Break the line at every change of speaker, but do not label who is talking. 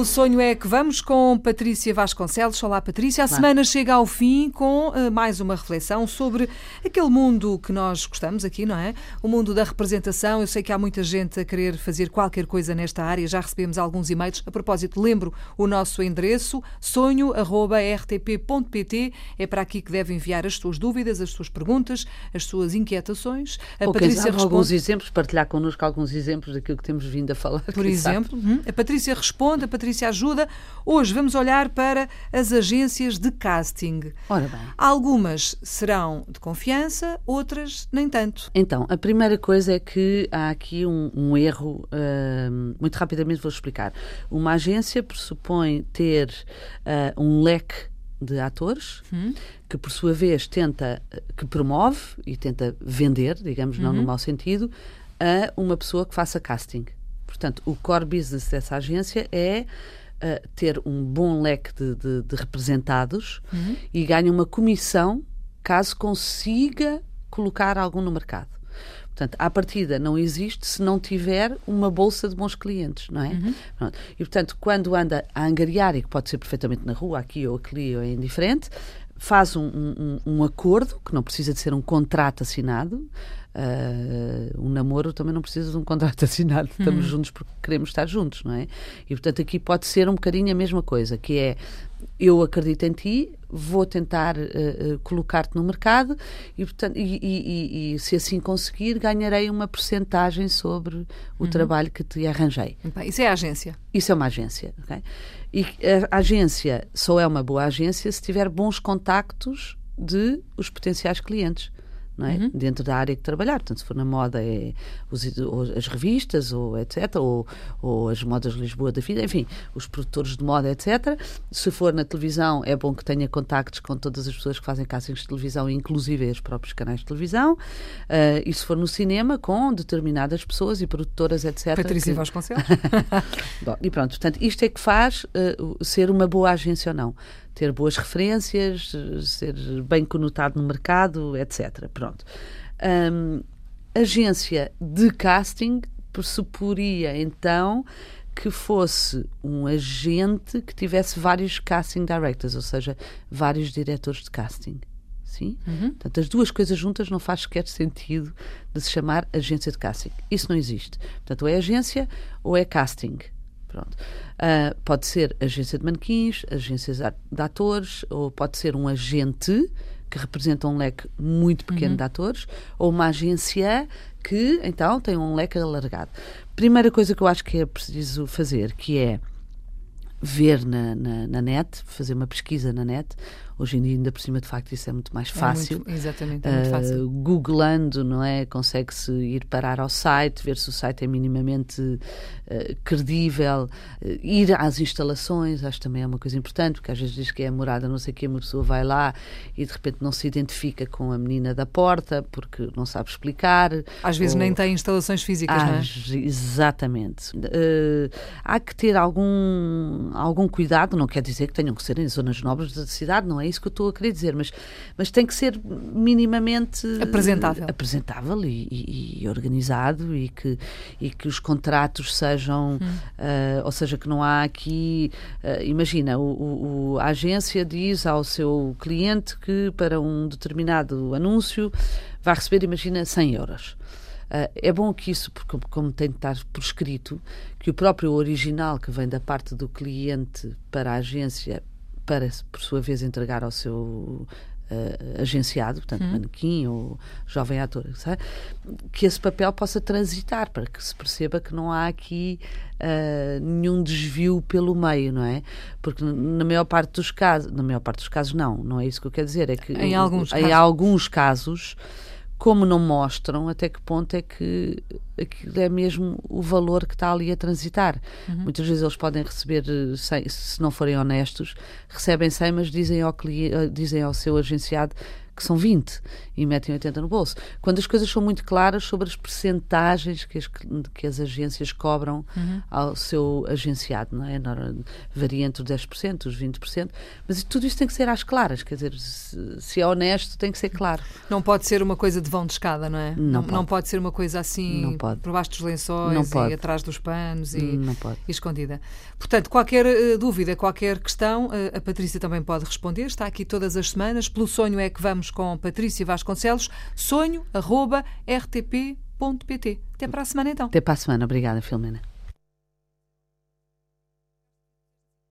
pelo Sonho é que vamos com Patrícia Vasconcelos. Olá, Patrícia. A Olá. semana chega ao fim com uh, mais uma reflexão sobre aquele mundo que nós gostamos aqui, não é? O mundo da representação. Eu sei que há muita gente a querer fazer qualquer coisa nesta área. Já recebemos alguns e-mails. A propósito, lembro o nosso endereço sonho.rtp.pt. É para aqui que deve enviar as suas dúvidas, as suas perguntas, as suas inquietações.
A Ou Patrícia responde... alguns exemplos, partilhar connosco alguns exemplos daquilo que temos vindo a falar.
Por exemplo, hum, a Patrícia responde, a Patrícia ajuda. Hoje vamos olhar para as agências de casting.
Ora bem.
Algumas serão de confiança, outras nem tanto.
Então, a primeira coisa é que há aqui um, um erro, uh, muito rapidamente vou explicar. Uma agência pressupõe ter uh, um leque de atores, hum. que por sua vez tenta, que promove e tenta vender, digamos, não no uhum. mau sentido, a uma pessoa que faça casting. Portanto, o core business dessa agência é uh, ter um bom leque de, de, de representados uhum. e ganha uma comissão caso consiga colocar algum no mercado. Portanto, à partida não existe se não tiver uma bolsa de bons clientes, não é? Uhum. E, portanto, quando anda a angariar, e que pode ser perfeitamente na rua, aqui ou aqui, ou é indiferente, faz um, um, um acordo, que não precisa de ser um contrato assinado, Uh, um namoro também não precisa de um contrato assinado, estamos uhum. juntos porque queremos estar juntos, não é? E portanto aqui pode ser um bocadinho a mesma coisa, que é eu acredito em ti, vou tentar uh, colocar-te no mercado e, portanto, e, e, e, se assim conseguir, ganharei uma porcentagem sobre o uhum. trabalho que te arranjei.
Isso é a agência?
Isso é uma agência. Okay? E a agência só é uma boa agência se tiver bons contactos de os potenciais clientes é? Uhum. Dentro da área que trabalhar. Portanto, se for na moda, é os, as revistas, ou etc., ou, ou as modas Lisboa da vida, enfim, os produtores de moda, etc. Se for na televisão, é bom que tenha contactos com todas as pessoas que fazem castings de televisão, inclusive os próprios canais de televisão. Uh, e se for no cinema, com determinadas pessoas e produtoras, etc.
Patrícia que... Vasconcelos.
bom, e pronto, portanto, isto é que faz uh, ser uma boa agência ou não ter boas referências, ser bem conotado no mercado, etc. Pronto. Um, agência de casting pressuporia então que fosse um agente que tivesse vários casting directors, ou seja, vários diretores de casting. Sim? Uhum. Portanto, as duas coisas juntas não faz sequer sentido de se chamar agência de casting. Isso não existe. Portanto, ou é agência ou é casting. Pronto. Uh, pode ser agência de manequins, agências de atores, ou pode ser um agente que representa um leque muito pequeno uhum. de atores, ou uma agência que então tem um leque alargado. Primeira coisa que eu acho que é preciso fazer, que é ver na, na, na net, fazer uma pesquisa na net, Hoje em dia, ainda por cima, de facto, isso é muito mais fácil. É
muito, exatamente, é muito uh, fácil.
Googlando, não é? Consegue-se ir parar ao site, ver se o site é minimamente uh, credível, uh, ir às instalações, acho que também é uma coisa importante, porque às vezes diz que é a morada, não sei o que, uma pessoa vai lá e de repente não se identifica com a menina da porta porque não sabe explicar.
Às vezes ou... nem tem instalações físicas, não é?
Exatamente. há que ter algum, algum cuidado, não quer dizer que tenham que ser em zonas nobres da cidade, não é isso que eu estou a querer dizer, mas, mas tem que ser minimamente
apresentável,
apresentável e, e, e organizado e que, e que os contratos sejam, hum. uh, ou seja, que não há aqui, uh, imagina, o, o, a agência diz ao seu cliente que para um determinado anúncio vai receber, imagina, 100 euros. Uh, é bom que isso, porque, como tem de estar por escrito, que o próprio original que vem da parte do cliente para a agência para, por sua vez, entregar ao seu uh, agenciado, portanto, hum. manequim ou jovem ator, sabe? que esse papel possa transitar, para que se perceba que não há aqui uh, nenhum desvio pelo meio, não é? Porque na maior parte dos casos, na maior parte dos casos não, não é isso que eu quero dizer, é que
em alguns
em
casos,
alguns casos como não mostram até que ponto é que aquilo é mesmo o valor que está ali a transitar. Uhum. Muitas vezes eles podem receber, 100, se não forem honestos, recebem 100, mas dizem ao, cliente, dizem ao seu agenciado que são 20 e metem 80 no bolso. Quando as coisas são muito claras sobre as percentagens que as, que as agências cobram uhum. ao seu agenciado, não é? Varia entre os 10%, os 20%, mas tudo isso tem que ser às claras, quer dizer, se, é honesto, tem que ser claro.
Não pode ser uma coisa de vão de escada, não é?
Não, não,
pode. não pode ser uma coisa assim por baixo dos lençóis e atrás dos panos e, e escondida. Portanto, qualquer uh, dúvida, qualquer questão, uh, a Patrícia também pode responder. Está aqui todas as semanas. Pelo sonho é que vamos com Patrícia Vasconcelos. Sonho@rtp.pt. Até para a semana então.
Até para a semana. Obrigada, Filomena.